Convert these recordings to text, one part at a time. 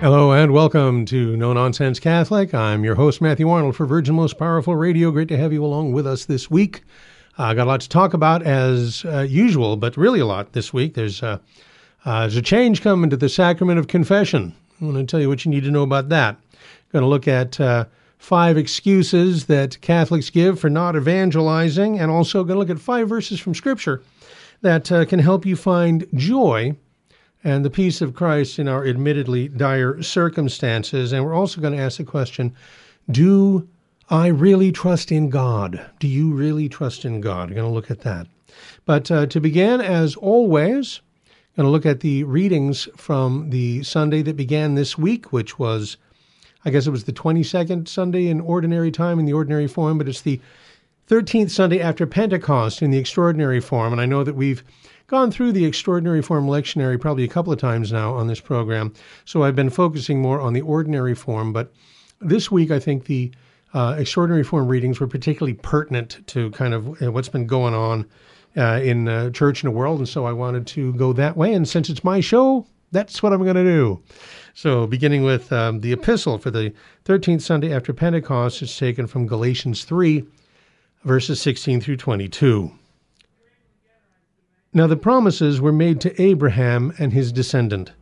Hello and welcome to No Nonsense Catholic. I'm your host, Matthew Arnold for Virgin Most Powerful Radio. Great to have you along with us this week. I uh, got a lot to talk about as uh, usual, but really a lot this week. There's, uh, uh there's a change coming to the sacrament of confession. I want to tell you what you need to know about that. Going to look at uh, five excuses that Catholics give for not evangelizing, and also going to look at five verses from Scripture that uh, can help you find joy and the peace of Christ in our admittedly dire circumstances. And we're also going to ask the question Do I really trust in God? Do you really trust in God? We're going to look at that. But uh, to begin, as always, I'm going to look at the readings from the Sunday that began this week, which was, I guess it was the 22nd Sunday in ordinary time in the ordinary form, but it's the 13th Sunday after Pentecost in the extraordinary form. And I know that we've gone through the extraordinary form lectionary probably a couple of times now on this program, so I've been focusing more on the ordinary form. But this week, I think the uh, extraordinary form readings were particularly pertinent to kind of uh, what's been going on uh, in uh, church and the world, and so I wanted to go that way. And since it's my show, that's what I'm going to do. So, beginning with um, the epistle for the 13th Sunday after Pentecost, it's taken from Galatians 3, verses 16 through 22. Now the promises were made to Abraham and his descendant.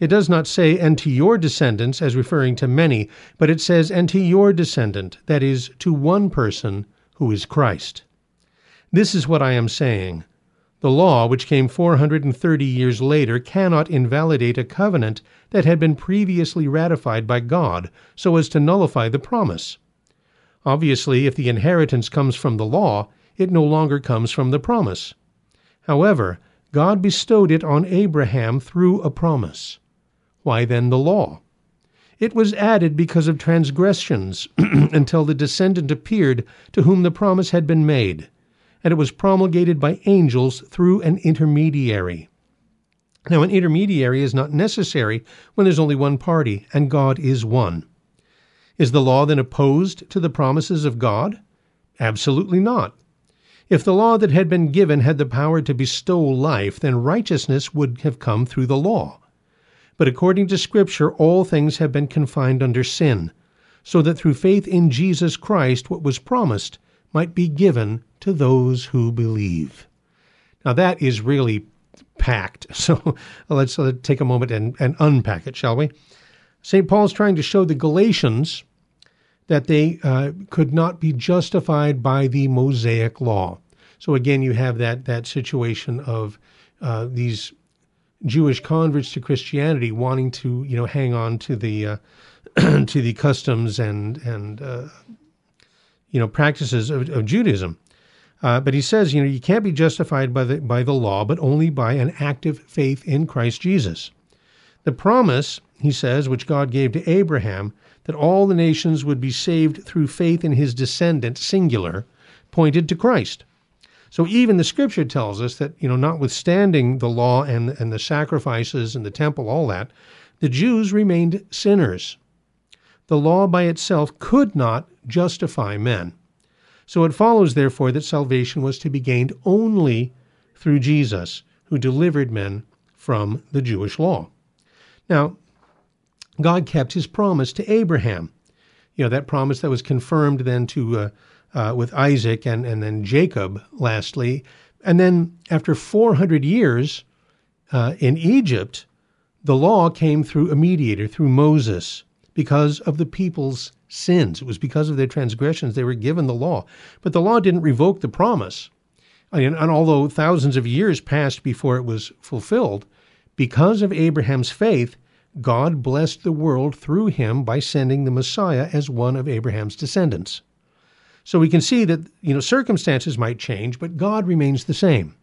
It does not say, and to your descendants, as referring to many, but it says, and to your descendant, that is, to one person, who is Christ. This is what I am saying. The law, which came 430 years later, cannot invalidate a covenant that had been previously ratified by God so as to nullify the promise. Obviously, if the inheritance comes from the law, it no longer comes from the promise. However, God bestowed it on Abraham through a promise. Why then the law? It was added because of transgressions until the descendant appeared to whom the promise had been made, and it was promulgated by angels through an intermediary. Now, an intermediary is not necessary when there's only one party, and God is one. Is the law then opposed to the promises of God? Absolutely not. If the law that had been given had the power to bestow life, then righteousness would have come through the law. But according to Scripture, all things have been confined under sin, so that through faith in Jesus Christ, what was promised might be given to those who believe. Now, that is really packed. So let's, let's take a moment and, and unpack it, shall we? St. Paul's trying to show the Galatians that they uh, could not be justified by the Mosaic law. So again, you have that that situation of uh, these Jewish converts to Christianity wanting to you know hang on to the uh, to the customs and and uh, you know practices of, of Judaism. Uh, but he says, you know, you can't be justified by the by the law, but only by an active faith in Christ Jesus. The promise, he says, which God gave to Abraham, that all the nations would be saved through faith in his descendant, singular, pointed to Christ. So even the scripture tells us that, you know, notwithstanding the law and, and the sacrifices and the temple, all that, the Jews remained sinners. The law by itself could not justify men. So it follows, therefore, that salvation was to be gained only through Jesus, who delivered men from the Jewish law. Now, God kept his promise to Abraham. You know, that promise that was confirmed then to uh, uh, with Isaac and, and then Jacob, lastly. And then after 400 years uh, in Egypt, the law came through a mediator, through Moses, because of the people's sins. It was because of their transgressions they were given the law. But the law didn't revoke the promise. And, and although thousands of years passed before it was fulfilled, because of Abraham's faith, God blessed the world through him by sending the Messiah as one of Abraham's descendants. So we can see that, you know, circumstances might change, but God remains the same.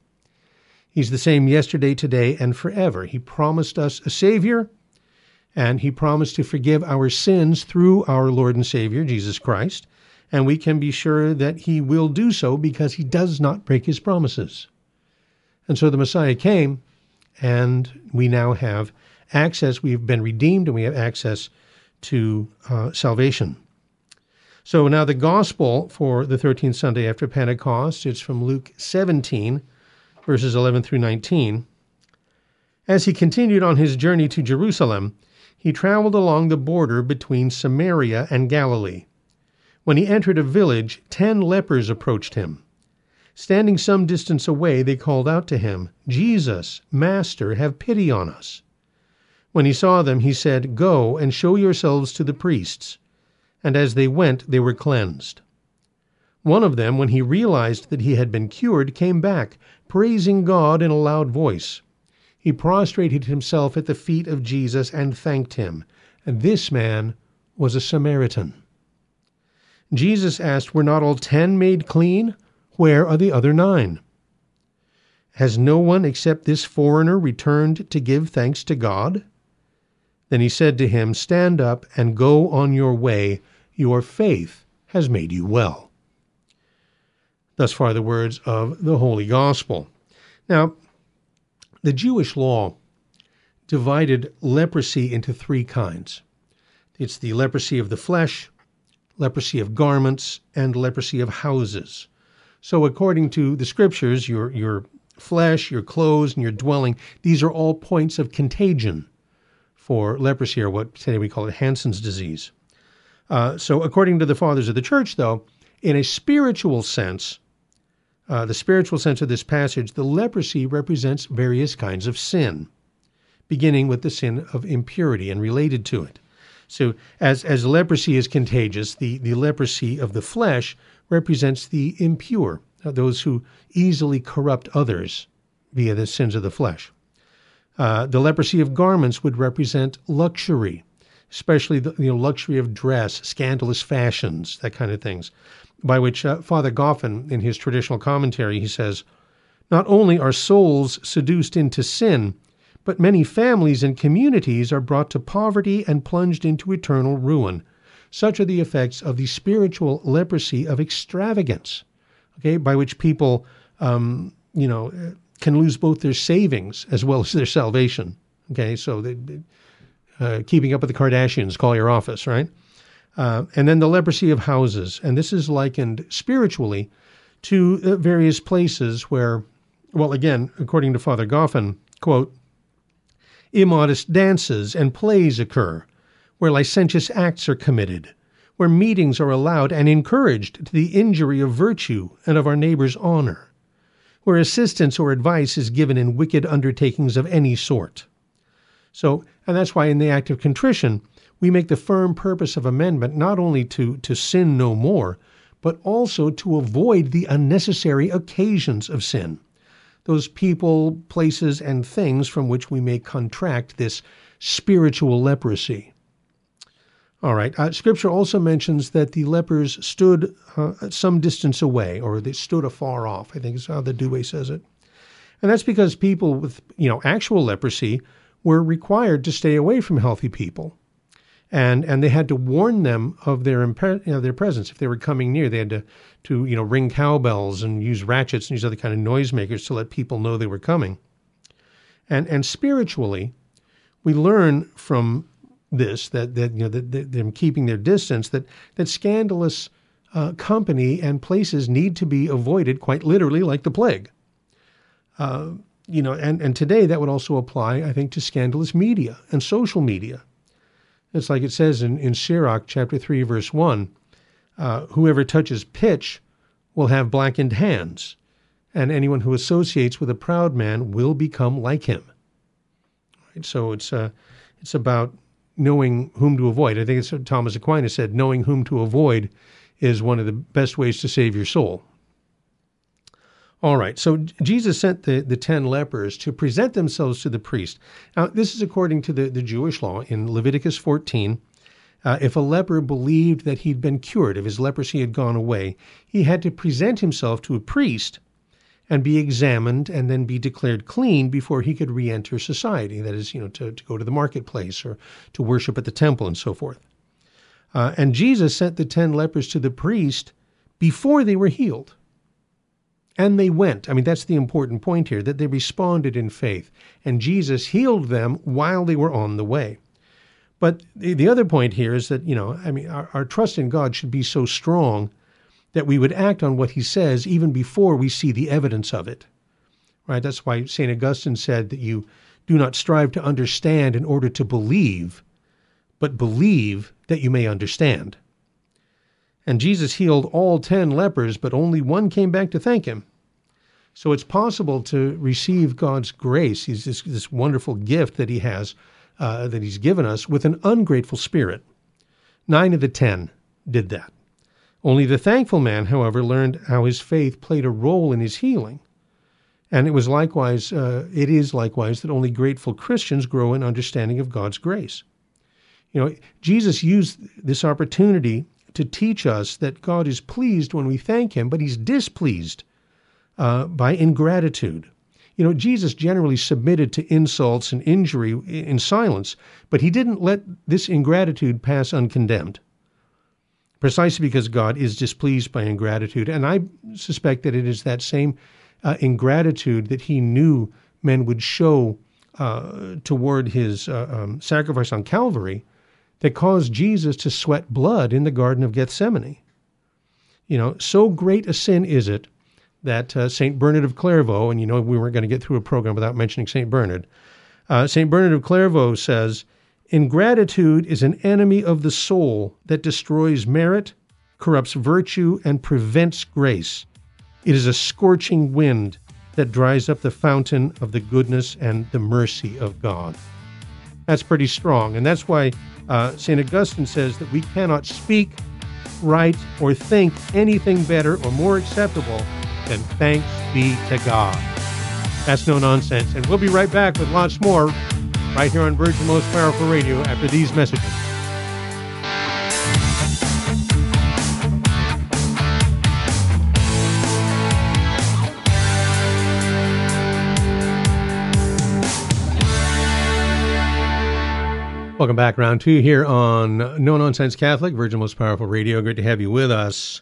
He's the same yesterday, today, and forever. He promised us a Savior, and He promised to forgive our sins through our Lord and Savior, Jesus Christ. And we can be sure that He will do so because He does not break His promises. And so the Messiah came, and we now have access. We've been redeemed and we have access to uh, salvation. So now the gospel for the 13th Sunday after Pentecost, it's from Luke 17, verses 11 through 19. As he continued on his journey to Jerusalem, he traveled along the border between Samaria and Galilee. When he entered a village, ten lepers approached him. Standing some distance away, they called out to him, Jesus, Master, have pity on us. When he saw them, he said, Go and show yourselves to the priests. And as they went, they were cleansed. One of them, when he realized that he had been cured, came back, praising God in a loud voice. He prostrated himself at the feet of Jesus and thanked him. And this man was a Samaritan. Jesus asked, Were not all ten made clean? Where are the other nine? Has no one except this foreigner returned to give thanks to God? Then he said to him, Stand up and go on your way. Your faith has made you well. Thus far, the words of the Holy Gospel. Now, the Jewish law divided leprosy into three kinds it's the leprosy of the flesh, leprosy of garments, and leprosy of houses. So, according to the scriptures, your, your flesh, your clothes, and your dwelling, these are all points of contagion for leprosy, or what today we call it Hansen's disease. Uh, so, according to the fathers of the church, though, in a spiritual sense, uh, the spiritual sense of this passage, the leprosy represents various kinds of sin, beginning with the sin of impurity and related to it. So, as, as leprosy is contagious, the, the leprosy of the flesh represents the impure, uh, those who easily corrupt others via the sins of the flesh. Uh, the leprosy of garments would represent luxury, especially the you know, luxury of dress, scandalous fashions, that kind of things. By which uh, Father Goffine, in his traditional commentary, he says, Not only are souls seduced into sin, but many families and communities are brought to poverty and plunged into eternal ruin. Such are the effects of the spiritual leprosy of extravagance, okay, by which people, um, you know, can lose both their savings as well as their salvation. Okay, so they, uh, keeping up with the Kardashians, call your office, right? Uh, and then the leprosy of houses. And this is likened spiritually to uh, various places where, well, again, according to Father Goffine, quote, Immodest dances and plays occur, where licentious acts are committed, where meetings are allowed and encouraged to the injury of virtue and of our neighbor's honor, where assistance or advice is given in wicked undertakings of any sort. So, and that's why in the act of contrition, we make the firm purpose of amendment not only to, to sin no more, but also to avoid the unnecessary occasions of sin those people, places, and things from which we may contract this spiritual leprosy. All right. Uh, scripture also mentions that the lepers stood uh, some distance away, or they stood afar off. I think is how the Douay says it. And that's because people with you know actual leprosy were required to stay away from healthy people and and they had to warn them of their you know, their presence if they were coming near. They had to to you know ring cowbells and use ratchets and use other kind of noisemakers to let people know they were coming. And and spiritually, we learn from this that that you know that, that them keeping their distance that that scandalous uh, company and places need to be avoided quite literally like the plague. Uh, you know, and, and today that would also apply, I think, to scandalous media and social media it's like it says in, in Sirach chapter 3, verse 1 uh, whoever touches pitch will have blackened hands, and anyone who associates with a proud man will become like him. Right? So it's, uh, it's about knowing whom to avoid. I think it's Thomas Aquinas said knowing whom to avoid is one of the best ways to save your soul. All right, so Jesus sent the, the 10 lepers to present themselves to the priest. Now, this is according to the, the Jewish law in Leviticus 14. Uh, if a leper believed that he'd been cured, if his leprosy had gone away, he had to present himself to a priest and be examined and then be declared clean before he could re enter society. That is, you know, to, to go to the marketplace or to worship at the temple and so forth. Uh, and Jesus sent the 10 lepers to the priest before they were healed. And they went. I mean, that's the important point here that they responded in faith. And Jesus healed them while they were on the way. But the, the other point here is that, you know, I mean, our, our trust in God should be so strong that we would act on what he says even before we see the evidence of it. Right? That's why St. Augustine said that you do not strive to understand in order to believe, but believe that you may understand. And Jesus healed all 10 lepers, but only one came back to thank him. So it's possible to receive God's grace, He's this, this wonderful gift that He has, uh, that He's given us, with an ungrateful spirit. Nine of the ten did that. Only the thankful man, however, learned how his faith played a role in his healing. And it was likewise, uh, it is likewise that only grateful Christians grow in understanding of God's grace. You know, Jesus used this opportunity to teach us that God is pleased when we thank Him, but He's displeased uh, by ingratitude. You know, Jesus generally submitted to insults and injury in silence, but he didn't let this ingratitude pass uncondemned. Precisely because God is displeased by ingratitude. And I suspect that it is that same uh, ingratitude that he knew men would show uh, toward his uh, um, sacrifice on Calvary that caused Jesus to sweat blood in the Garden of Gethsemane. You know, so great a sin is it that uh, St. Bernard of Clairvaux, and you know we weren't going to get through a program without mentioning St. Bernard. Uh, St. Bernard of Clairvaux says, Ingratitude is an enemy of the soul that destroys merit, corrupts virtue, and prevents grace. It is a scorching wind that dries up the fountain of the goodness and the mercy of God. That's pretty strong. And that's why uh, St. Augustine says that we cannot speak, write, or think anything better or more acceptable than thanks be to God. That's no nonsense. And we'll be right back with lots more right here on Virgin Most Powerful Radio after these messages. Welcome back, round two here on No Nonsense Catholic, Virgin Most Powerful Radio. Great to have you with us.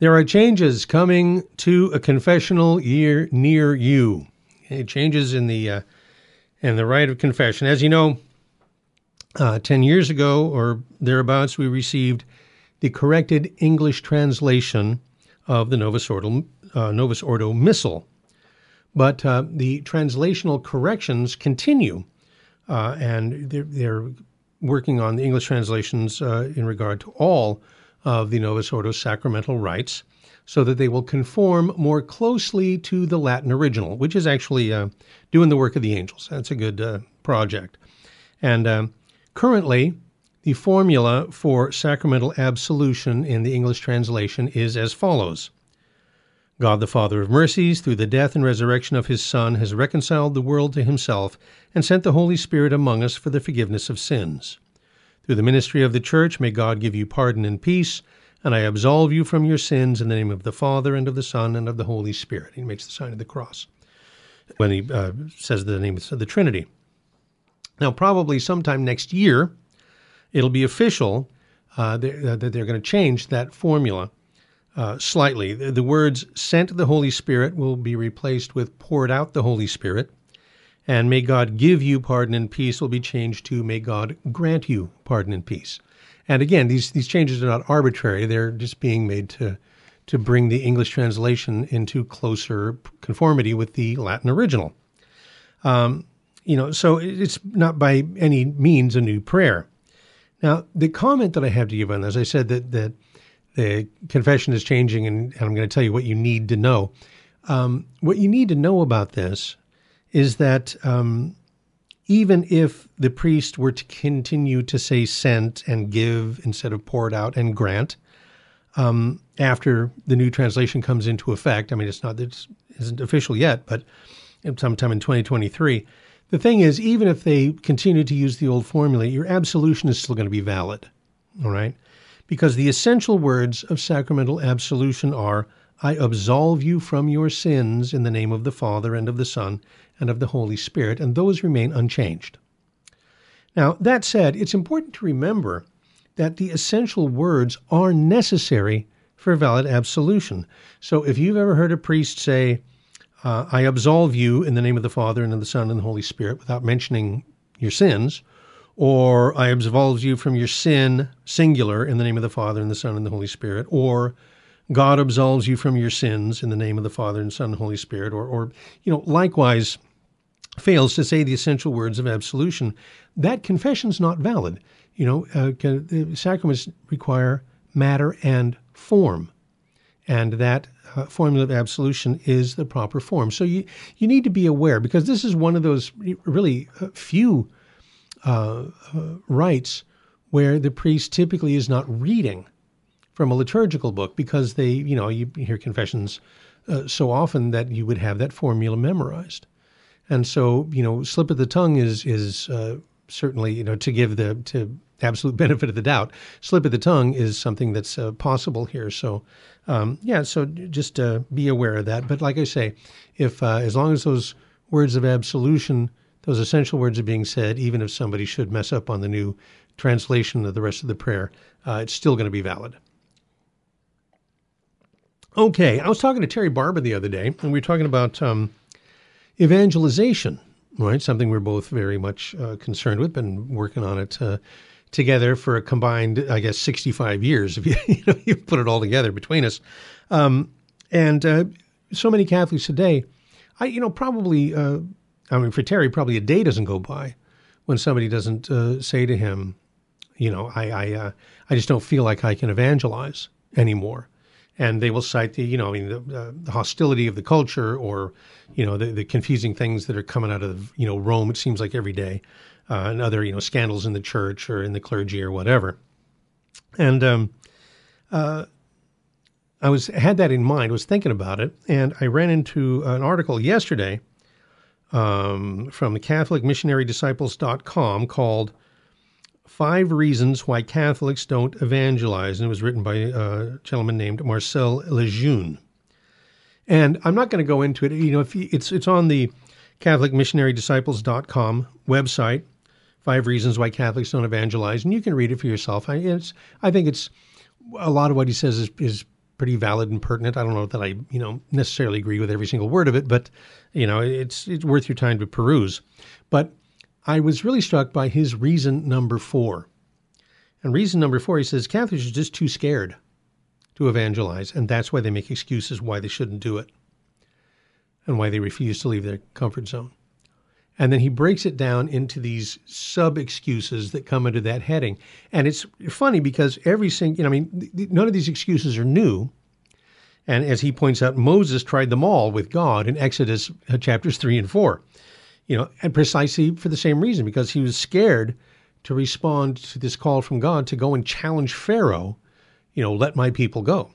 There are changes coming to a confessional year near you. Changes in the uh, in the rite of confession. As you know, uh, ten years ago or thereabouts, we received the corrected English translation of the Novus Ordo, uh, Novus Ordo Missal, but uh, the translational corrections continue uh, and they're, they're, working on the English translations uh, in regard to all of the Novus Ordo sacramental rites so that they will conform more closely to the Latin original, which is actually uh, doing the work of the angels. That's a good uh, project. And um, currently, the formula for sacramental absolution in the English translation is as follows God the Father of mercies, through the death and resurrection of his Son, has reconciled the world to himself and sent the Holy Spirit among us for the forgiveness of sins. Through the ministry of the Church, may God give you pardon and peace, and I absolve you from your sins in the name of the Father, and of the Son, and of the Holy Spirit. He makes the sign of the cross when he uh, says the name of the Trinity. Now, probably sometime next year, it'll be official uh, that they're going to change that formula uh, slightly. The words sent the Holy Spirit will be replaced with poured out the Holy Spirit. And may God give you pardon and peace will be changed to may God grant you pardon and peace. And again, these, these changes are not arbitrary. They're just being made to, to bring the English translation into closer conformity with the Latin original. Um, you know, so it's not by any means a new prayer. Now, the comment that I have to give on this, I said that that the confession is changing, and, and I'm going to tell you what you need to know. Um, what you need to know about this is that um, even if the priest were to continue to say sent and give instead of poured out and grant, um, after the new translation comes into effect, I mean, it's not, it isn't official yet, but sometime in 2023. The thing is, even if they continue to use the old formula, your absolution is still going to be valid. All right because the essential words of sacramental absolution are, I absolve you from your sins in the name of the Father and of the Son and of the Holy Spirit, and those remain unchanged. Now, that said, it's important to remember that the essential words are necessary for valid absolution. So if you've ever heard a priest say, uh, I absolve you in the name of the Father and of the Son and the Holy Spirit without mentioning your sins, or I absolve you from your sin, singular, in the name of the Father and the Son and the Holy Spirit, or God absolves you from your sins in the name of the Father and Son and Holy Spirit, or, or you know, likewise, fails to say the essential words of absolution, that confession's not valid. You know, uh, the sacraments require matter and form, and that uh, formula of absolution is the proper form. So you you need to be aware because this is one of those really uh, few uh, uh, rites where the priest typically is not reading from a liturgical book because they you know you hear confessions uh, so often that you would have that formula memorized. And so, you know, slip of the tongue is is uh, certainly, you know, to give the to absolute benefit of the doubt, slip of the tongue is something that's uh, possible here. So, um, yeah, so just uh, be aware of that. But like I say, if uh, as long as those words of absolution, those essential words are being said, even if somebody should mess up on the new translation of the rest of the prayer, uh, it's still going to be valid. Okay, I was talking to Terry Barber the other day, and we were talking about um, evangelization, right? Something we're both very much uh, concerned with, been working on it uh, together for a combined, I guess, 65 years, if you, you, know, you put it all together between us. Um, and uh, so many Catholics today, I, you know, probably, uh, I mean, for Terry, probably a day doesn't go by when somebody doesn't uh, say to him, you know, I, I, uh, I just don't feel like I can evangelize anymore and they will cite the you know I mean the, uh, the hostility of the culture or you know the, the, confusing things that are coming out of you know Rome. It seems like every day, uh, and other you know scandals in the church or in the clergy or whatever. And um, uh, I was had that in mind. Was thinking about it, and I ran into an article yesterday um, from the CatholicMissionaryDisciples.com called Five Reasons Why Catholics Don't Evangelize. And it was written by a gentleman named Marcel Lejeune. And I'm not going to go into it. You know, if you, it's, it's on the CatholicMissionaryDisciples.com website, Five Reasons Why Catholics Don't Evangelize. And you can read it for yourself. I, it's, I think it's a lot of what he says is, is pretty valid and pertinent. I don't know that I, you know, necessarily agree with every single word of it, but you know, it's it's worth your time to peruse. But I was really struck by his reason number four. And reason number four, he says Catholics are just too scared to evangelize, and that's why they make excuses why they shouldn't do it and why they refuse to leave their comfort zone. And then he breaks it down into these sub excuses that come under that heading. And it's funny because every single, you know, I mean, none of these excuses are new. And as he points out, Moses tried them all with God in Exodus uh, chapters three and four you know, and precisely for the same reason, because he was scared to respond to this call from God to go and challenge Pharaoh, you know, let my people go.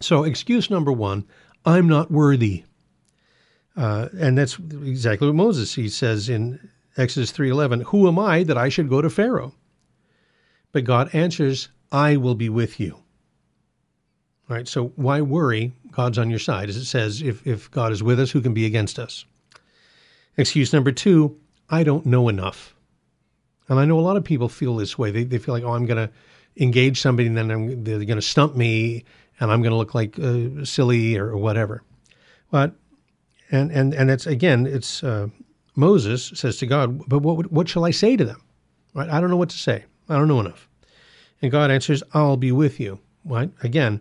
So, excuse number one, I'm not worthy. Uh, and that's exactly what Moses he says in Exodus 3:11, "Who am I that I should go to Pharaoh?" But God answers, "I will be with you." All right, so why worry? God's on your side. As it says, if, if God is with us, who can be against us? Excuse number two, I don't know enough. And I know a lot of people feel this way. They, they feel like, oh, I'm going to engage somebody and then I'm, they're going to stump me and I'm going to look like uh, silly or, or, whatever. But, and, and, and it's, again, it's uh, Moses says to God, but what, what shall I say to them? Right? I don't know what to say. I don't know enough. And God answers, I'll be with you. Right? Again,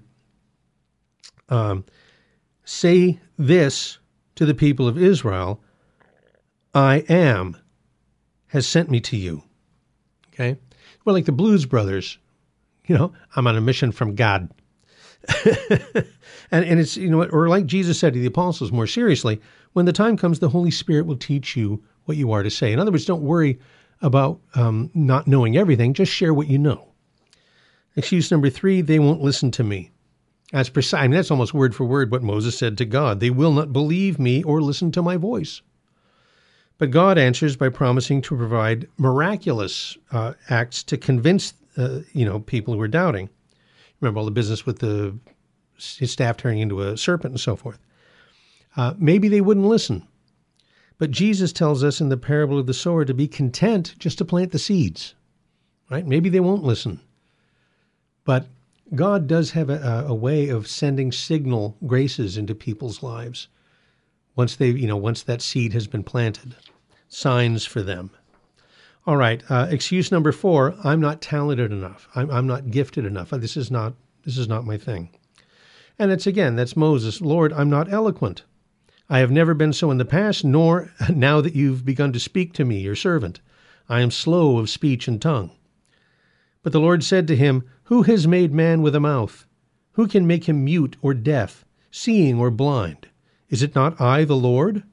um, say this to the people of Israel I am has sent me to you. Okay? Well, like the Blues Brothers, you know, I'm on a mission from God. and, and it's, you know, or like Jesus said to the apostles more seriously, when the time comes, the Holy Spirit will teach you what you are to say. In other words, don't worry about um, not knowing everything, just share what you know. Excuse number three, they won't listen to me. That's precise. I mean, that's almost word for word what Moses said to God. They will not believe me or listen to my voice. But God answers by promising to provide miraculous uh, acts to convince uh, you know people who are doubting. Remember all the business with the his staff turning into a serpent and so forth. Uh, maybe they wouldn't listen. But Jesus tells us in the parable of the sower to be content just to plant the seeds. Right? Maybe they won't listen. But God does have a, a way of sending signal graces into people's lives once they, you know, once that seed has been planted signs for them. All right, uh, excuse number four: I'm not talented enough. I'm, I'm not gifted enough. This is not this is not my thing. And it's again that's Moses. Lord, I'm not eloquent. I have never been so in the past, nor now that you've begun to speak to me, your servant. I am slow of speech and tongue. But the Lord said to him, Who has made man with a mouth? Who can make him mute or deaf, seeing or blind? Is it not I, the Lord?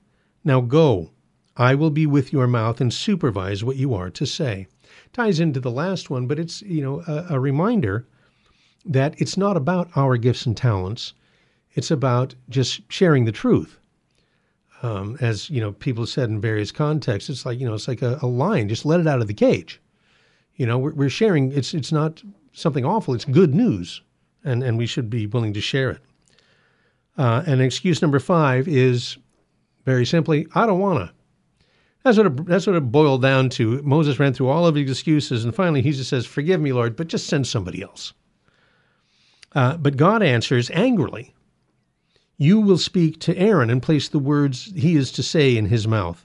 Now go, I will be with your mouth and supervise what you are to say. Ties into the last one, but it's you know a, a reminder that it's not about our gifts and talents. It's about just sharing the truth. Um, as you know, people said in various contexts, it's like you know, it's like a, a lion. Just let it out of the cage. You know, we're, we're sharing. It's it's not something awful. It's good news, and and we should be willing to share it. Uh, and excuse number five is very simply, I don't want to. That's what it, that's what it boiled down to. Moses ran through all of his excuses, and finally he just says, "Forgive me, Lord, but just send somebody else." Uh, but God answers angrily, You will speak to Aaron and place the words he is to say in his mouth.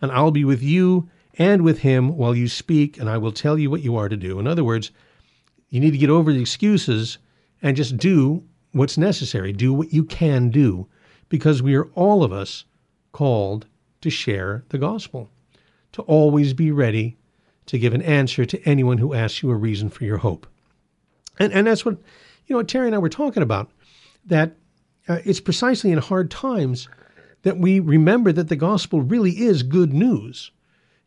And I'll be with you and with him while you speak, and I will tell you what you are to do. In other words, you need to get over the excuses and just do what's necessary. Do what you can do, because we are all of us called to share the gospel, to always be ready to give an answer to anyone who asks you a reason for your hope. And, and that's what you know, Terry and I were talking about, that uh, it's precisely in hard times that we remember that the gospel really is good news.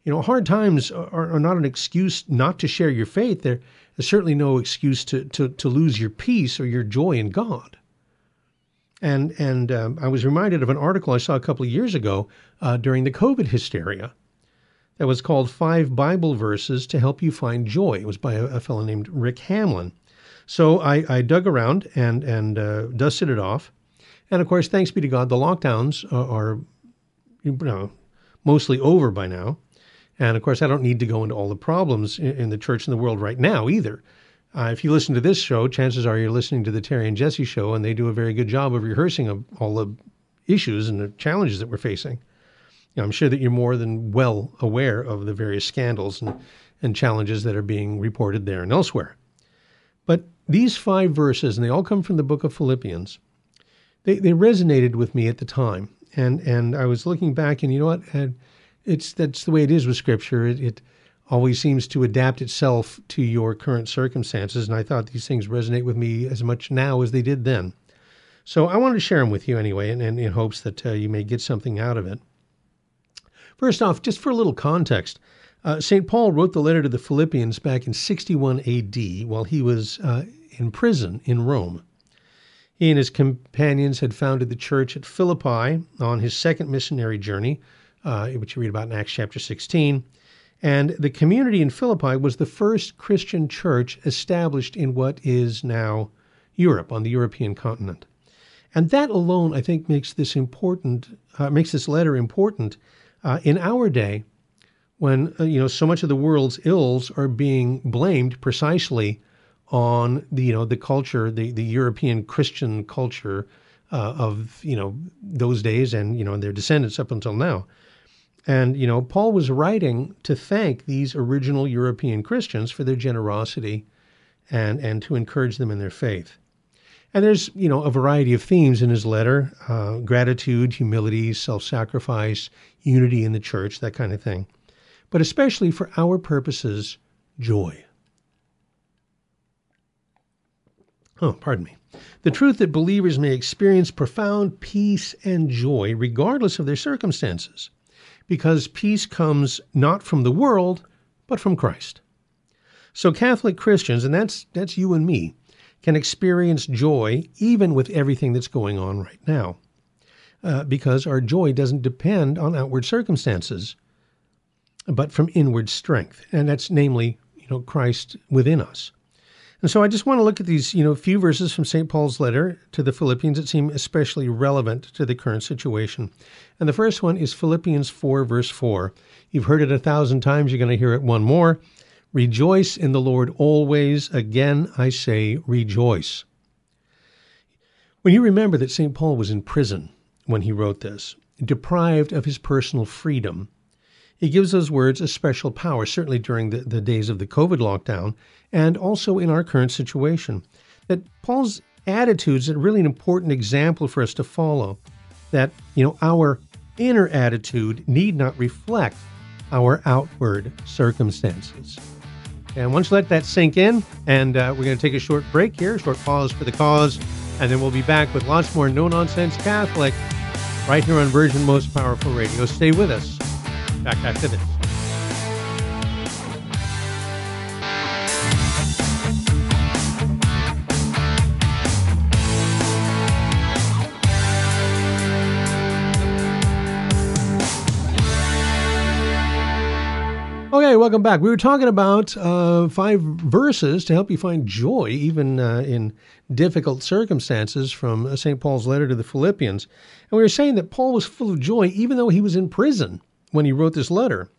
You know, hard times are, are not an excuse not to share your faith. They're, there's certainly no excuse to, to, to lose your peace or your joy in God. And, and um, I was reminded of an article I saw a couple of years ago uh, during the COVID hysteria that was called Five Bible Verses to Help You Find Joy. It was by a, a fellow named Rick Hamlin. So I, I dug around and and uh, dusted it off, and of course, thanks be to God, the lockdowns are, are you know mostly over by now. And of course, I don't need to go into all the problems in, in the church and the world right now either. Uh, if you listen to this show, chances are you're listening to the Terry and Jesse show, and they do a very good job of rehearsing of all the issues and the challenges that we're facing. You know, I'm sure that you're more than well aware of the various scandals and, and challenges that are being reported there and elsewhere. But these five verses, and they all come from the book of Philippians, they, they resonated with me at the time. And, and I was looking back, and you know what? And it's, that's the way it is with Scripture. It, it always seems to adapt itself to your current circumstances. And I thought these things resonate with me as much now as they did then. So I wanted to share them with you anyway, and, and in hopes that uh, you may get something out of it. First off, just for a little context, uh, St. Paul wrote the letter to the Philippians back in 61 AD while he was uh, in prison in Rome. He and his companions had founded the church at Philippi on his second missionary journey, uh, which you read about in Acts chapter 16. And the community in Philippi was the first Christian church established in what is now Europe, on the European continent. And that alone, I think, makes this important, uh, makes this letter important uh, in our day when uh, you know so much of the world's ills are being blamed precisely on the you know the culture, the the European Christian culture uh, of you know those days and you know their descendants up until now. And you know Paul was writing to thank these original European Christians for their generosity and and to encourage them in their faith. And there's you know a variety of themes in his letter: uh, gratitude, humility, self-sacrifice, unity in the church, that kind of thing but especially for our purposes, joy. Oh, pardon me. The truth that believers may experience profound peace and joy regardless of their circumstances, because peace comes not from the world, but from Christ. So Catholic Christians, and that's that's you and me, can experience joy even with everything that's going on right now, uh, because our joy doesn't depend on outward circumstances but from inward strength, and that's namely, you know, Christ within us. And so I just want to look at these, you know, few verses from St. Paul's letter to the Philippians that seem especially relevant to the current situation. And the first one is Philippians 4, verse 4. You've heard it a thousand times, you're going to hear it one more. Rejoice in the Lord always. Again, I say, rejoice. When you remember that St. Paul was in prison when he wrote this, deprived of his personal freedom, he gives those words a special power, certainly during the, the days of the COVID lockdown and also in our current situation. That Paul's attitudes are really an important example for us to follow. that, you know, our inner attitude need not reflect our outward circumstances. And once you let that sink in, and uh, we're going to take a short break here, short pause for the cause, and then we'll be back with lots more No Nonsense Catholic right here on Virgin Most Powerful Radio. Stay with us. Okay, welcome back. We were talking about uh, five verses to help you find joy, even uh, in difficult circumstances, from uh, St. Paul's letter to the Philippians. And we were saying that Paul was full of joy, even though he was in prison when he wrote this letter.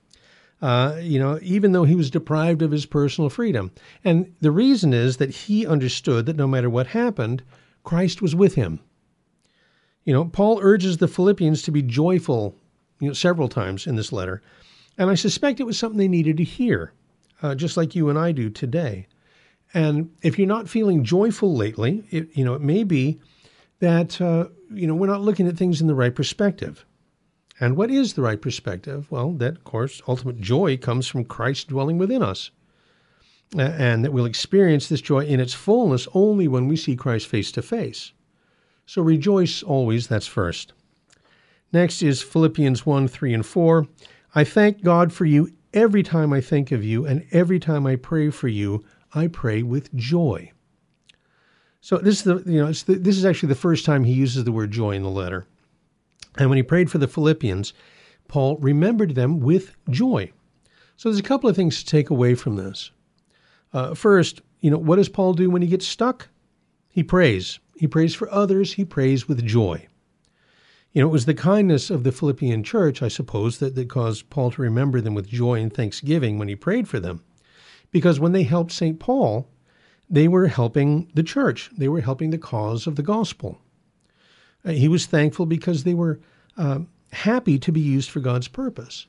Uh, you know, even though he was deprived of his personal freedom. And the reason is that he understood that no matter what happened, Christ was with him. You know, Paul urges the Philippians to be joyful, you know, several times in this letter. And I suspect it was something they needed to hear, uh, just like you and I do today. And if you're not feeling joyful lately, it, you know, it may be that, uh, you know, we're not looking at things in the right perspective. And what is the right perspective? Well, that, of course, ultimate joy comes from Christ dwelling within us. And that we'll experience this joy in its fullness only when we see Christ face to face. So rejoice always, that's first. Next is Philippians 1 3 and 4. I thank God for you every time I think of you, and every time I pray for you, I pray with joy. So this is the you know the, this is actually the first time he uses the word joy in the letter. And when he prayed for the Philippians, Paul remembered them with joy. So there's a couple of things to take away from this. Uh, first, you know, what does Paul do when he gets stuck? He prays. He prays for others. He prays with joy. You know, it was the kindness of the Philippian church, I suppose, that, that caused Paul to remember them with joy and thanksgiving when he prayed for them. Because when they helped St. Paul, they were helping the church, they were helping the cause of the gospel. Uh, he was thankful because they were uh, happy to be used for God's purpose.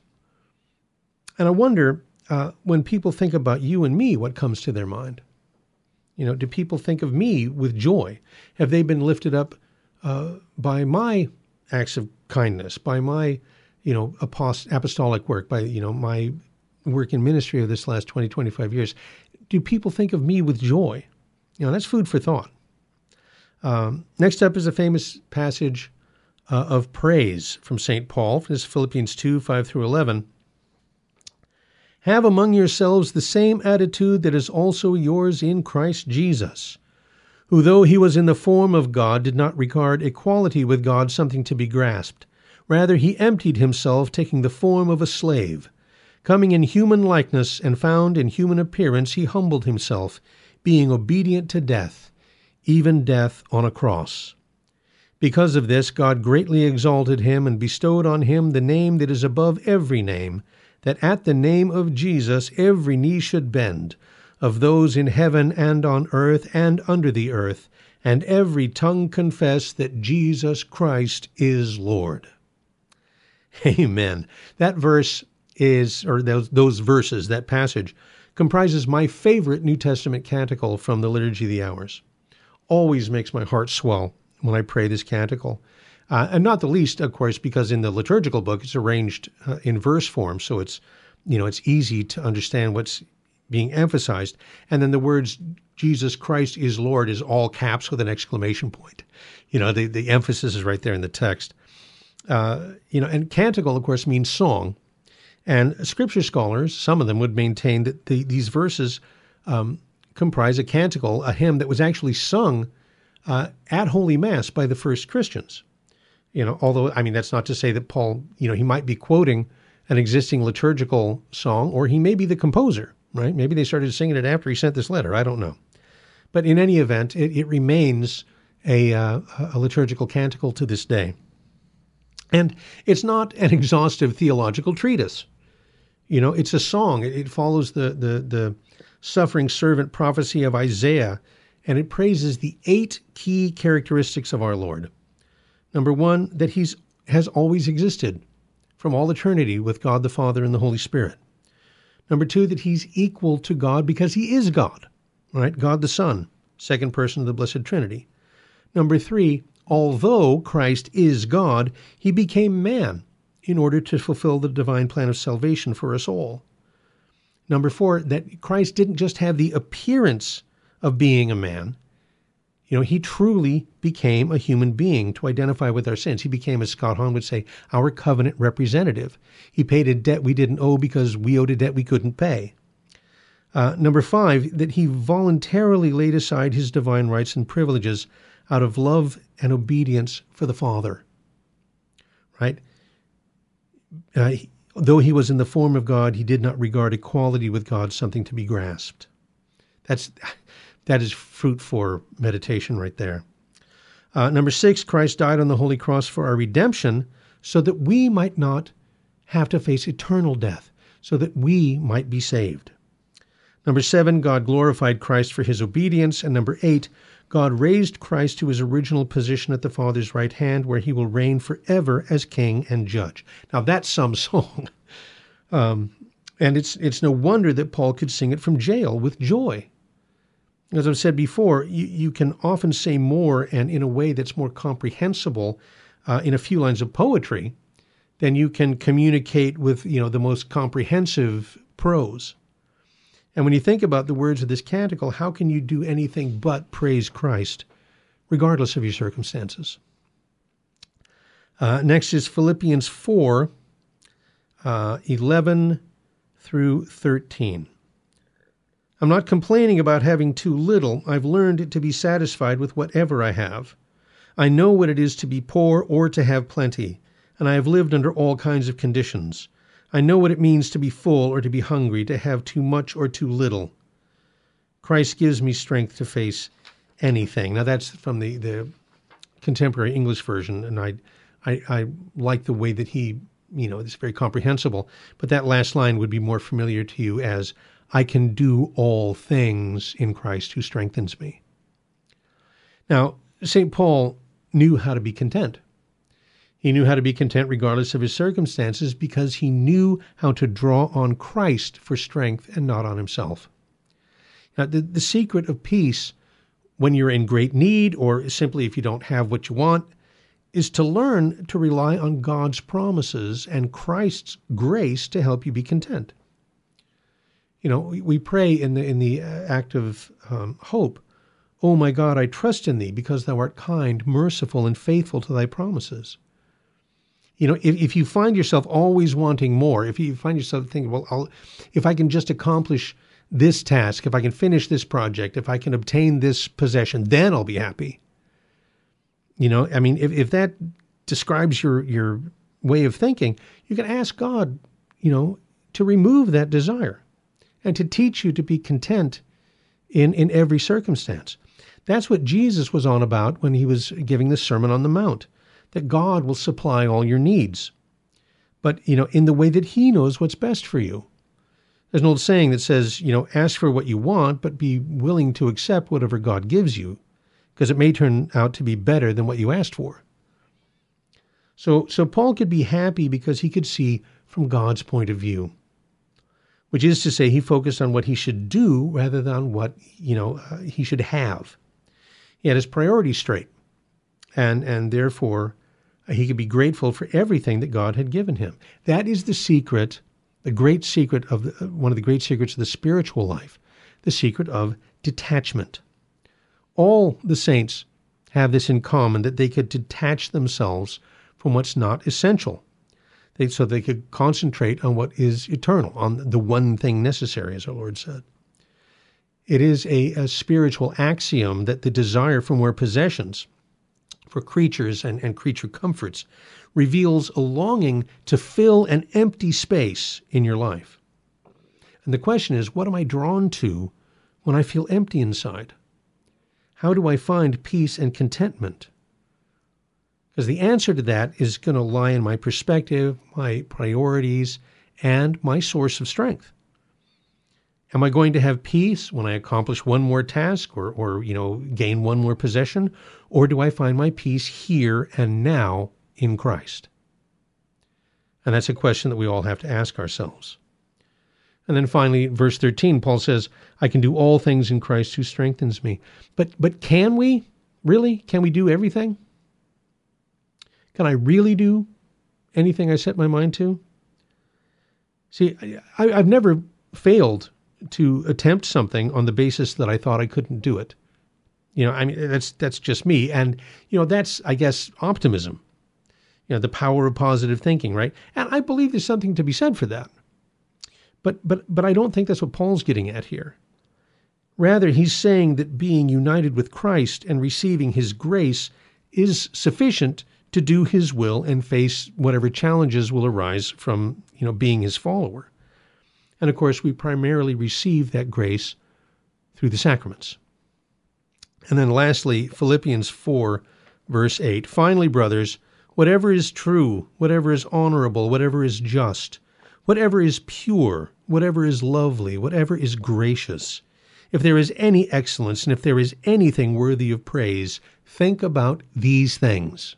And I wonder uh, when people think about you and me, what comes to their mind? You know, do people think of me with joy? Have they been lifted up uh, by my acts of kindness, by my, you know, apost- apostolic work, by, you know, my work in ministry of this last 20, 25 years, do people think of me with joy? You know, that's food for thought. Um, next up is a famous passage uh, of praise from St. Paul. This is Philippians 2 5 through 11. Have among yourselves the same attitude that is also yours in Christ Jesus who, though he was in the form of God, did not regard equality with God something to be grasped. Rather, he emptied himself, taking the form of a slave. Coming in human likeness and found in human appearance, he humbled himself, being obedient to death, even death on a cross. Because of this, God greatly exalted him and bestowed on him the name that is above every name, that at the name of Jesus every knee should bend of those in heaven and on earth and under the earth, and every tongue confess that Jesus Christ is Lord. Amen. That verse is, or those, those verses, that passage, comprises my favorite New Testament canticle from the Liturgy of the Hours. Always makes my heart swell when I pray this canticle. Uh, and not the least, of course, because in the liturgical book it's arranged uh, in verse form, so it's you know it's easy to understand what's being emphasized. And then the words Jesus Christ is Lord is all caps with an exclamation point. You know, the, the emphasis is right there in the text. Uh, you know, and canticle, of course, means song. And scripture scholars, some of them would maintain that the, these verses um, comprise a canticle, a hymn that was actually sung uh, at Holy Mass by the first Christians. You know, although, I mean, that's not to say that Paul, you know, he might be quoting an existing liturgical song, or he may be the composer right? Maybe they started singing it after he sent this letter. I don't know. But in any event, it, it remains a, uh, a liturgical canticle to this day. And it's not an exhaustive theological treatise. You know, it's a song. It, it follows the, the, the suffering servant prophecy of Isaiah, and it praises the eight key characteristics of our Lord. Number one, that he's has always existed from all eternity with God the Father and the Holy Spirit. Number two, that he's equal to God because he is God, right? God the Son, second person of the Blessed Trinity. Number three, although Christ is God, he became man in order to fulfill the divine plan of salvation for us all. Number four, that Christ didn't just have the appearance of being a man. You know, he truly became a human being to identify with our sins. He became, as Scott Hahn would say, our covenant representative. He paid a debt we didn't owe because we owed a debt we couldn't pay. Uh, number five, that he voluntarily laid aside his divine rights and privileges out of love and obedience for the Father. Right? Uh, though he was in the form of God, he did not regard equality with God something to be grasped. That's that is fruit for meditation right there. Uh, number six, Christ died on the holy cross for our redemption, so that we might not have to face eternal death, so that we might be saved. Number seven, God glorified Christ for his obedience. And number eight, God raised Christ to his original position at the Father's right hand, where he will reign forever as king and judge. Now, that's some song. Um, and it's, it's no wonder that Paul could sing it from jail with joy. As I've said before, you, you can often say more and in a way that's more comprehensible uh, in a few lines of poetry than you can communicate with you know the most comprehensive prose. And when you think about the words of this canticle, how can you do anything but praise Christ, regardless of your circumstances? Uh, next is Philippians 4 uh, 11 through 13. I'm not complaining about having too little. I've learned to be satisfied with whatever I have. I know what it is to be poor or to have plenty, and I have lived under all kinds of conditions. I know what it means to be full or to be hungry, to have too much or too little. Christ gives me strength to face anything. Now that's from the, the contemporary English version, and I, I, I like the way that he, you know, it's very comprehensible. But that last line would be more familiar to you as, I can do all things in Christ who strengthens me. Now, St. Paul knew how to be content. He knew how to be content regardless of his circumstances because he knew how to draw on Christ for strength and not on himself. Now, the, the secret of peace when you're in great need or simply if you don't have what you want is to learn to rely on God's promises and Christ's grace to help you be content. You know, we pray in the in the act of um, hope, "Oh my God, I trust in Thee, because Thou art kind, merciful, and faithful to Thy promises." You know, if, if you find yourself always wanting more, if you find yourself thinking, well, I'll, if I can just accomplish this task, if I can finish this project, if I can obtain this possession, then I'll be happy. You know, I mean, if, if that describes your, your way of thinking, you can ask God, you know, to remove that desire and to teach you to be content in, in every circumstance. That's what Jesus was on about when he was giving the Sermon on the Mount that God will supply all your needs. But, you know, in the way that He knows what's best for you. There's an old saying that says, you know, ask for what you want, but be willing to accept whatever God gives you, because it may turn out to be better than what you asked for. So, so Paul could be happy because he could see from God's point of view, which is to say, he focused on what he should do rather than what you know uh, he should have. He had his priorities straight, and and therefore uh, he could be grateful for everything that God had given him. That is the secret, the great secret of the, uh, one of the great secrets of the spiritual life, the secret of detachment. All the saints have this in common that they could detach themselves from what's not essential. They, so they could concentrate on what is eternal, on the one thing necessary, as our Lord said. It is a, a spiritual axiom that the desire for more possessions for creatures and, and creature comforts reveals a longing to fill an empty space in your life. And the question is, what am I drawn to when I feel empty inside? How do I find peace and contentment? Because the answer to that is going to lie in my perspective, my priorities, and my source of strength. Am I going to have peace when I accomplish one more task or, or you know, gain one more possession? Or do I find my peace here and now in Christ? And that's a question that we all have to ask ourselves. And then finally, verse 13, Paul says, I can do all things in Christ who strengthens me. But but can we? Really? Can we do everything? Can I really do anything I set my mind to? See, I, I've never failed to attempt something on the basis that I thought I couldn't do it. You know, I mean, that's that's just me, and you know, that's I guess optimism. You know, the power of positive thinking, right? And I believe there's something to be said for that. But but but I don't think that's what Paul's getting at here. Rather, he's saying that being united with Christ and receiving his grace is sufficient to do his will and face whatever challenges will arise from, you know, being his follower. And of course, we primarily receive that grace through the sacraments. And then lastly, Philippians 4, verse 8. Finally, brothers, whatever is true, whatever is honorable, whatever is just, whatever is pure, whatever is lovely, whatever is gracious, if there is any excellence and if there is anything worthy of praise, think about these things.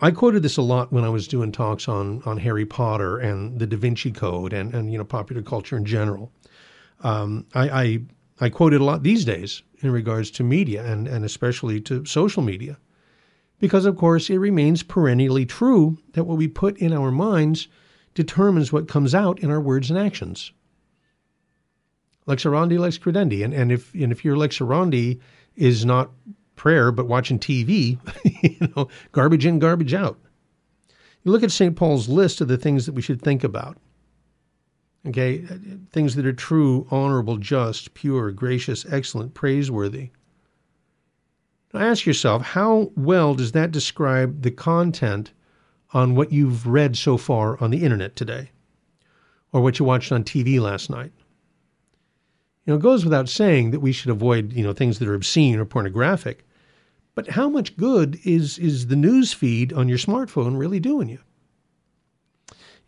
I quoted this a lot when I was doing talks on, on Harry Potter and the Da Vinci Code and, and you know popular culture in general. Um, I, I I quote it a lot these days in regards to media and, and especially to social media. Because, of course, it remains perennially true that what we put in our minds determines what comes out in our words and actions lex orandi, lex credendi. And, and if and if your lex orandi is not prayer but watching TV, you know, garbage in, garbage out. You look at St. Paul's list of the things that we should think about. Okay, uh, things that are true, honorable, just, pure, gracious, excellent, praiseworthy. Now ask yourself, how well does that describe the content on what you've read so far on the internet today? Or what you watched on TV last night? You know, it goes without saying that we should avoid, you know, things that are obscene or pornographic. But how much good is is the news feed on your smartphone really doing you?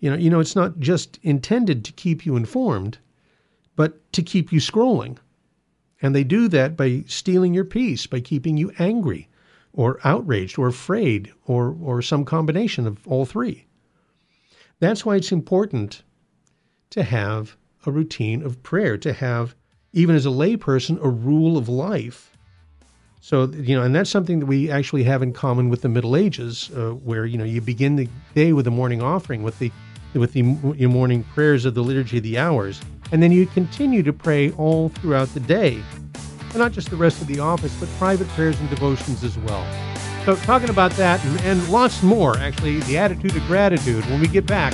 You know, you know, it's not just intended to keep you informed, but to keep you scrolling. And they do that by stealing your peace, by keeping you angry or outraged or afraid or or some combination of all three. That's why it's important to have a routine of prayer, to have even as a layperson, a rule of life. So, you know, and that's something that we actually have in common with the Middle Ages, uh, where, you know, you begin the day with a morning offering, with the with the morning prayers of the Liturgy of the Hours, and then you continue to pray all throughout the day, and not just the rest of the office, but private prayers and devotions as well. So, talking about that and, and lots more, actually, the attitude of gratitude when we get back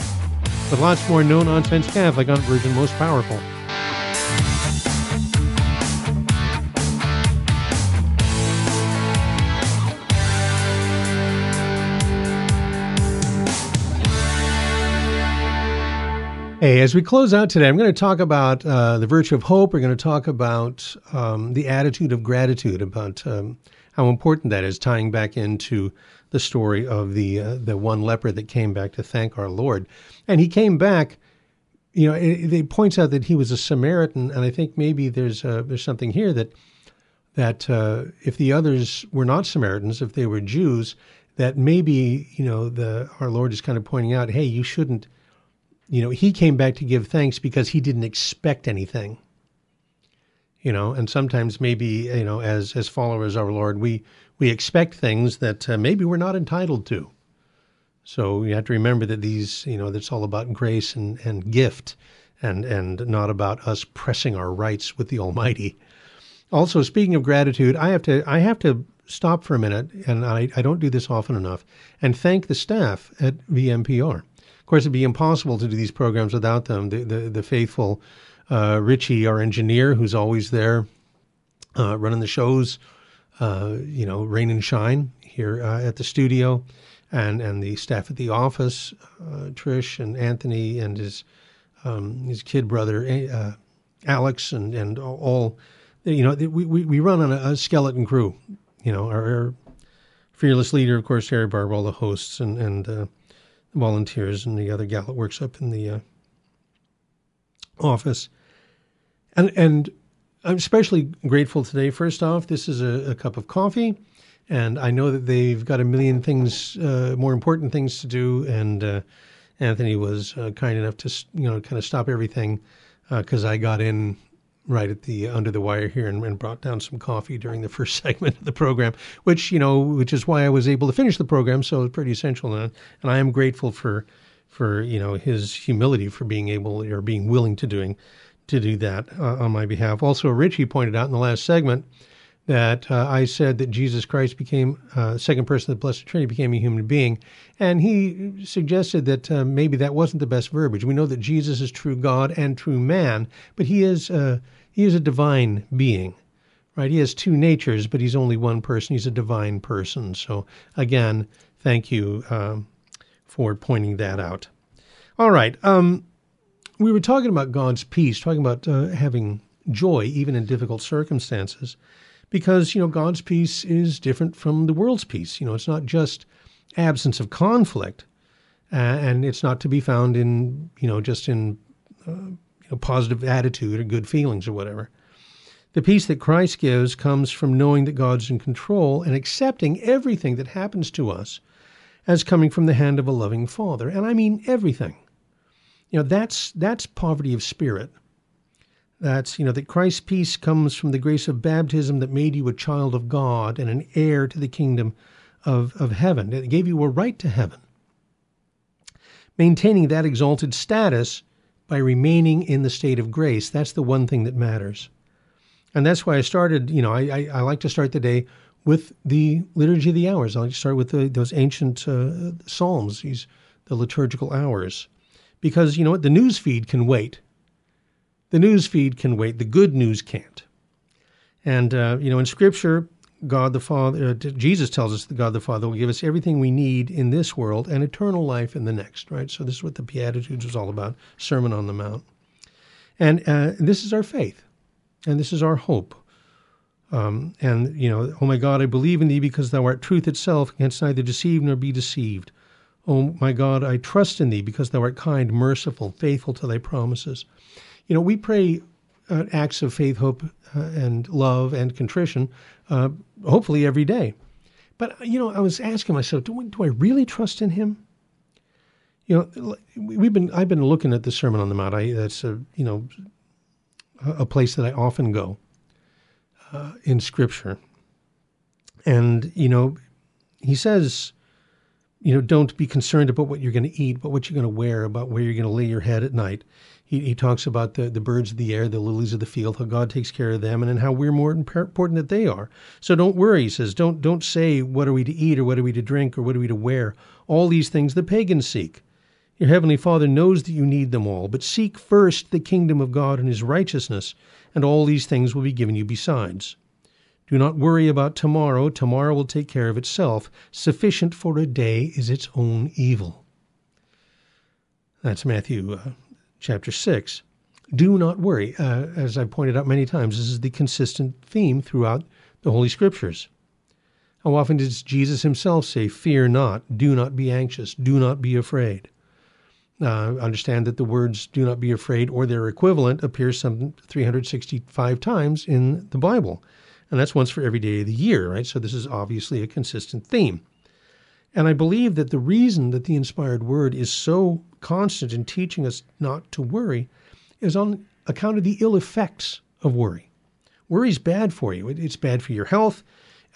with lots more no nonsense Catholic on Virgin Most Powerful. Hey, as we close out today, I'm going to talk about uh, the virtue of hope. We're going to talk about um, the attitude of gratitude, about um, how important that is, tying back into the story of the uh, the one leper that came back to thank our Lord, and he came back. You know, it, it points out that he was a Samaritan, and I think maybe there's uh, there's something here that that uh, if the others were not Samaritans, if they were Jews, that maybe you know the our Lord is kind of pointing out, hey, you shouldn't you know, he came back to give thanks because he didn't expect anything. You know, and sometimes maybe you know, as as followers of our Lord, we we expect things that uh, maybe we're not entitled to. So you have to remember that these, you know, that's all about grace and and gift, and and not about us pressing our rights with the Almighty. Also, speaking of gratitude, I have to I have to stop for a minute, and I, I don't do this often enough, and thank the staff at VMPR. Of course, it'd be impossible to do these programs without them. The the, the faithful uh, Richie, our engineer, who's always there uh, running the shows, uh, you know, rain and shine here uh, at the studio, and and the staff at the office, uh, Trish and Anthony and his um, his kid brother uh, Alex, and and all. You know, we, we, we run on a, a skeleton crew. You know, our, our fearless leader, of course, Harry Barber, all the hosts, and and volunteers and the other gal that works up in the uh, office. And and I'm especially grateful today. First off, this is a, a, cup of coffee, and I know that they've got a million things, uh, more important things to do. And uh, Anthony was uh, kind enough to you know kind of stop everything because uh, I got in right at the under the wire here and, and, brought down some coffee during the first segment of the program, which you know, which is why I was able to finish the program. So it's pretty essential, and, and I am grateful for for you know his humility for being able or being willing to doing to do that uh, on my behalf. Also, Richie pointed out in the last segment that uh, I said that Jesus Christ became uh, second person of the Blessed Trinity, became a human being, and he suggested that uh, maybe that wasn't the best verbiage. We know that Jesus is true God and true man, but he is uh, he is a divine being, right? He has two natures, but he's only one person. He's a divine person. So again, thank you um, for pointing that out. All right, um, we were talking about God's peace, talking about uh, having joy even in difficult circumstances because you know God's peace is different from the world's peace. You know, it's not just absence of conflict, uh, and it's not to be found in you know just in uh, you know, positive attitude or good feelings or whatever. The peace that Christ gives comes from knowing that God's in control and accepting everything that happens to us as coming from the hand of a loving Father, and I mean everything. You know, that's that's poverty of spirit. That's, you know, that Christ's peace comes from the grace of baptism that made you a child of God and an heir to the kingdom of, of heaven. It gave you a right to heaven. Maintaining that exalted status by remaining in the state of grace, that's the one thing that matters. And that's why I started, you know, I, I, I like to start the day with the Liturgy of the Hours. I like to start with the, those ancient uh, Psalms, these the liturgical hours. Because, you know what, the news feed can wait the news feed can wait, the good news can't. And, uh, you know, in Scripture, God the Father, uh, Jesus tells us that God the Father will give us everything we need in this world and eternal life in the next, right? So this is what the Beatitudes was all about, Sermon on the Mount. And uh, this is our faith, and this is our hope. Um, and, you know, oh my God, I believe in thee because thou art truth itself, canst neither deceive nor be deceived. Oh my God, I trust in thee because thou art kind, merciful, faithful to thy promises. You know, we pray uh, acts of faith, hope, uh, and love and contrition, uh, hopefully every day. But you know, I was asking myself, do, we, do I really trust in Him? You know, we've been I've been looking at the Sermon on the Mount. I, that's a you know a place that I often go uh, in Scripture, and you know, he says you know, don't be concerned about what you're going to eat, but what you're going to wear, about where you're going to lay your head at night. He, he talks about the, the birds of the air, the lilies of the field, how God takes care of them, and then how we're more important that they are. So don't worry, he says. Don't don't say what are we to eat or what are we to drink or what are we to wear. All these things the pagans seek. Your heavenly Father knows that you need them all, but seek first the kingdom of God and His righteousness, and all these things will be given you besides. Do not worry about tomorrow. Tomorrow will take care of itself. Sufficient for a day is its own evil. That's Matthew uh, chapter 6. Do not worry. Uh, as I've pointed out many times, this is the consistent theme throughout the Holy Scriptures. How often does Jesus himself say, Fear not, do not be anxious, do not be afraid? Uh, understand that the words do not be afraid or their equivalent appear some 365 times in the Bible. And that's once for every day of the year, right? So this is obviously a consistent theme. And I believe that the reason that the inspired word is so constant in teaching us not to worry is on account of the ill effects of worry. Worry is bad for you. It's bad for your health.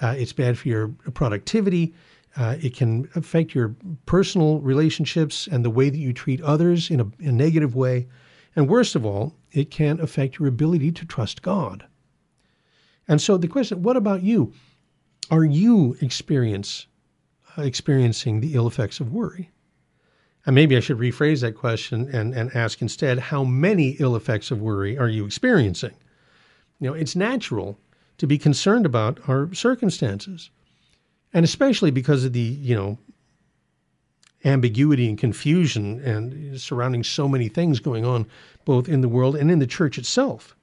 Uh, it's bad for your productivity. Uh, it can affect your personal relationships and the way that you treat others in a, a negative way. And worst of all, it can affect your ability to trust God. And so the question, what about you? Are you experience experiencing the ill effects of worry? And maybe I should rephrase that question and, and ask instead, how many ill effects of worry are you experiencing? You know, it's natural to be concerned about our circumstances. And especially because of the, you know, ambiguity and confusion and surrounding so many things going on both in the world and in the church itself.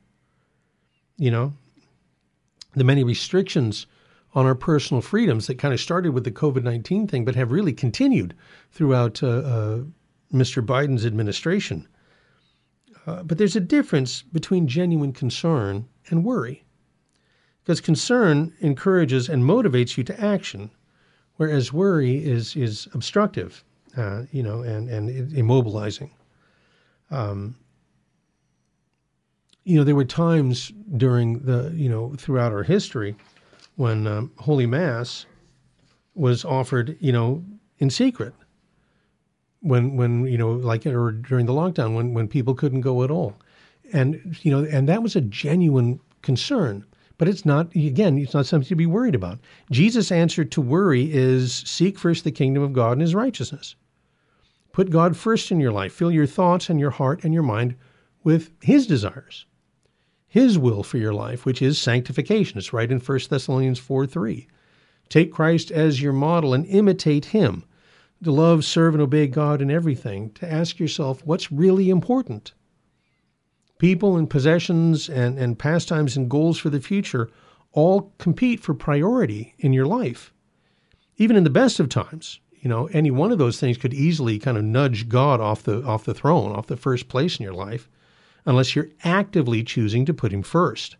You know, the many restrictions on our personal freedoms that kind of started with the COVID 19 thing, but have really continued throughout uh, uh, Mr. Biden's administration. Uh, but there's a difference between genuine concern and worry. Because concern encourages and motivates you to action, whereas worry is, is obstructive, uh, you know, and, and immobilizing. Um, you know, there were times during the, you know, throughout our history when um, Holy Mass was offered, you know, in secret. When, when you know, like or during the lockdown, when when people couldn't go at all, and you know, and that was a genuine concern. But it's not, again, it's not something to be worried about. Jesus' answer to worry is seek first the kingdom of God and his righteousness. Put God first in your life. Fill your thoughts and your heart and your mind with his desires, his will for your life, which is sanctification. It's right in 1 Thessalonians 4 3. Take Christ as your model and imitate him. To love, serve, and obey God in everything. To ask yourself what's really important people and possessions and, and pastimes and goals for the future all compete for priority in your life. Even in the best of times, you know, any one of those things could easily kind of nudge God off the off the throne, off the first place in your life, unless you're actively choosing to put him first.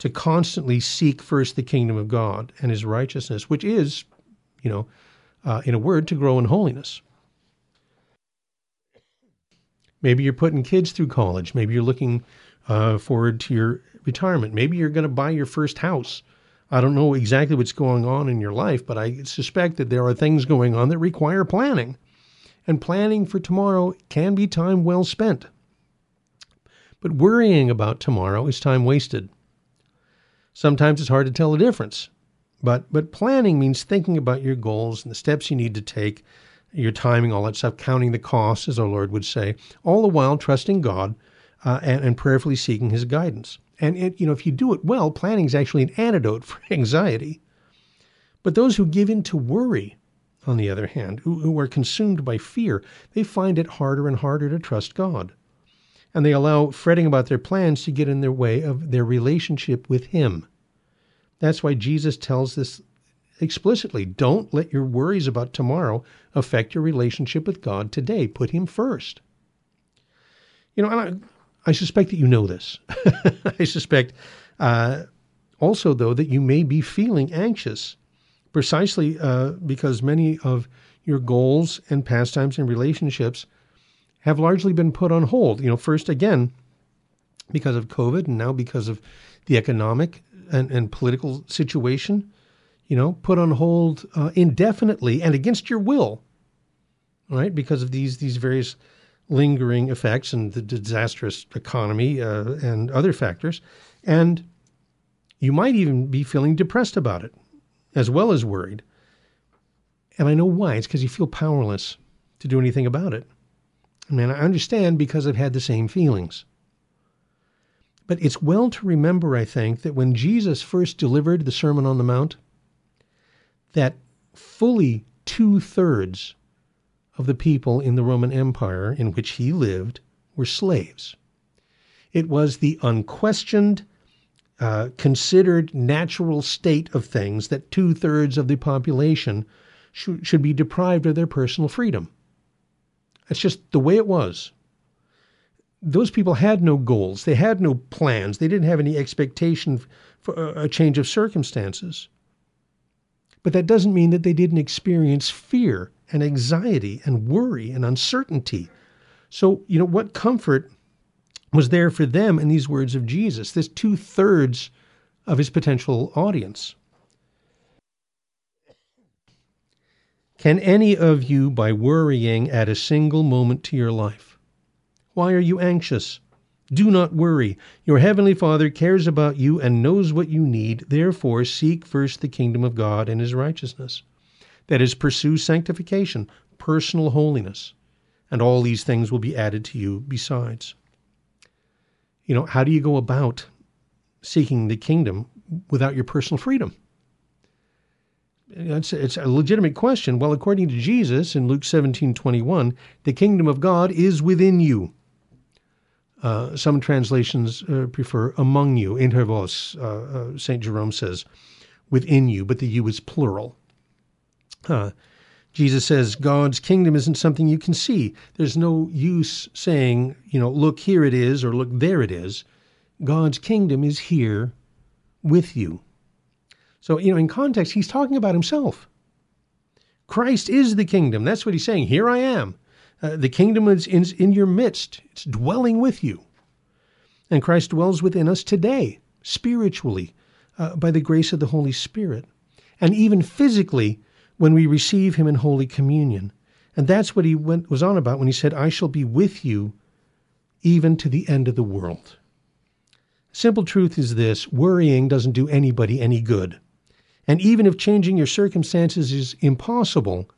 To constantly seek first the kingdom of God and his righteousness, which is, you know, uh, in a word, to grow in holiness. Maybe you're putting kids through college. Maybe you're looking uh, forward to your retirement. Maybe you're going to buy your first house. I don't know exactly what's going on in your life, but I suspect that there are things going on that require planning. And planning for tomorrow can be time well spent. But worrying about tomorrow is time wasted. Sometimes it's hard to tell the difference. But, but planning means thinking about your goals and the steps you need to take your timing, all that stuff, counting the costs, as our Lord would say, all the while trusting God uh, and, and, prayerfully seeking His guidance. And it, you know, if you do it well, planning is actually an antidote for anxiety. But those who give in to worry, on the other hand, who, who are consumed by fear, they find it harder and harder to trust God. And they allow fretting about their plans to get in their way of their relationship with Him. That's why Jesus tells this explicitly. Don't let your worries about tomorrow affect your relationship with God today. Put Him first. You know, I, I suspect that you know this. I suspect uh, also, though, that you may be feeling anxious precisely uh, because many of your goals and pastimes and relationships have largely been put on hold. You know, first, again, because of COVID, and now because of the economic and, and political situation you know, put on hold uh, indefinitely and against your will, right? Because of these these various lingering effects and the disastrous economy uh, and other factors, and you might even be feeling depressed about it, as well as worried. And I know why. It's because you feel powerless to do anything about it. Mean, I understand because I've had the same feelings. But it's well to remember, I think, that when Jesus first delivered the Sermon on the Mount, that fully two thirds of the people in the Roman Empire in which he lived were slaves. It was the unquestioned, uh, considered natural state of things that two thirds of the population sh- should be deprived of their personal freedom. That's just the way it was. Those people had no goals, they had no plans, they didn't have any expectation for a change of circumstances. But that doesn't mean that they didn't experience fear and anxiety and worry and uncertainty. So, you know, what comfort was there for them in these words of Jesus, this two thirds of his potential audience? Can any of you, by worrying, add a single moment to your life? Why are you anxious? Do not worry. Your heavenly Father cares about you and knows what you need. Therefore, seek first the kingdom of God and his righteousness. That is, pursue sanctification, personal holiness, and all these things will be added to you besides. You know, how do you go about seeking the kingdom without your personal freedom? It's, it's a legitimate question. Well, according to Jesus in Luke 17 21, the kingdom of God is within you. Uh, some translations uh, prefer among you, inter vos, uh, uh St. Jerome says, within you, but the you is plural. Jesus says God's kingdom isn't something you can see. There's no use saying, you know, look, here it is, or look, there it is. God's kingdom is here with you. So, you know, in context, he's talking about himself. Christ is the kingdom. That's what he's saying. Here I am. Uh, the kingdom is in, in your midst, it's dwelling with you. And Christ dwells within us today, spiritually, uh, by the grace of the Holy Spirit, and even physically when we receive Him in Holy Communion. And that's what he went, was on about when he said, I shall be with you even to the end of the world. Simple truth is this worrying doesn't do anybody any good. And even if changing your circumstances is impossible,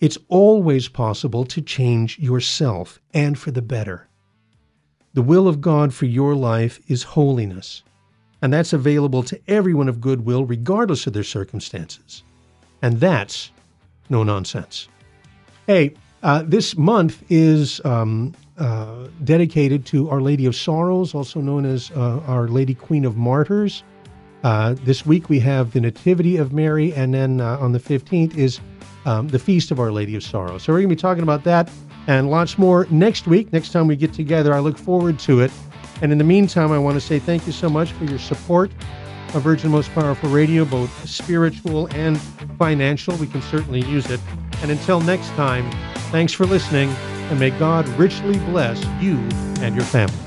it's always possible to change yourself and for the better. The will of God for your life is holiness, and that's available to everyone of goodwill, regardless of their circumstances. And that's no nonsense. Hey, uh, this month is um, uh, dedicated to Our Lady of Sorrows, also known as uh, Our Lady Queen of Martyrs. Uh, this week we have the Nativity of Mary, and then uh, on the 15th is um, the Feast of Our Lady of Sorrows. So we're going to be talking about that and lots more next week. Next time we get together, I look forward to it. And in the meantime, I want to say thank you so much for your support of Virgin Most Powerful Radio, both spiritual and financial. We can certainly use it. And until next time, thanks for listening, and may God richly bless you and your family.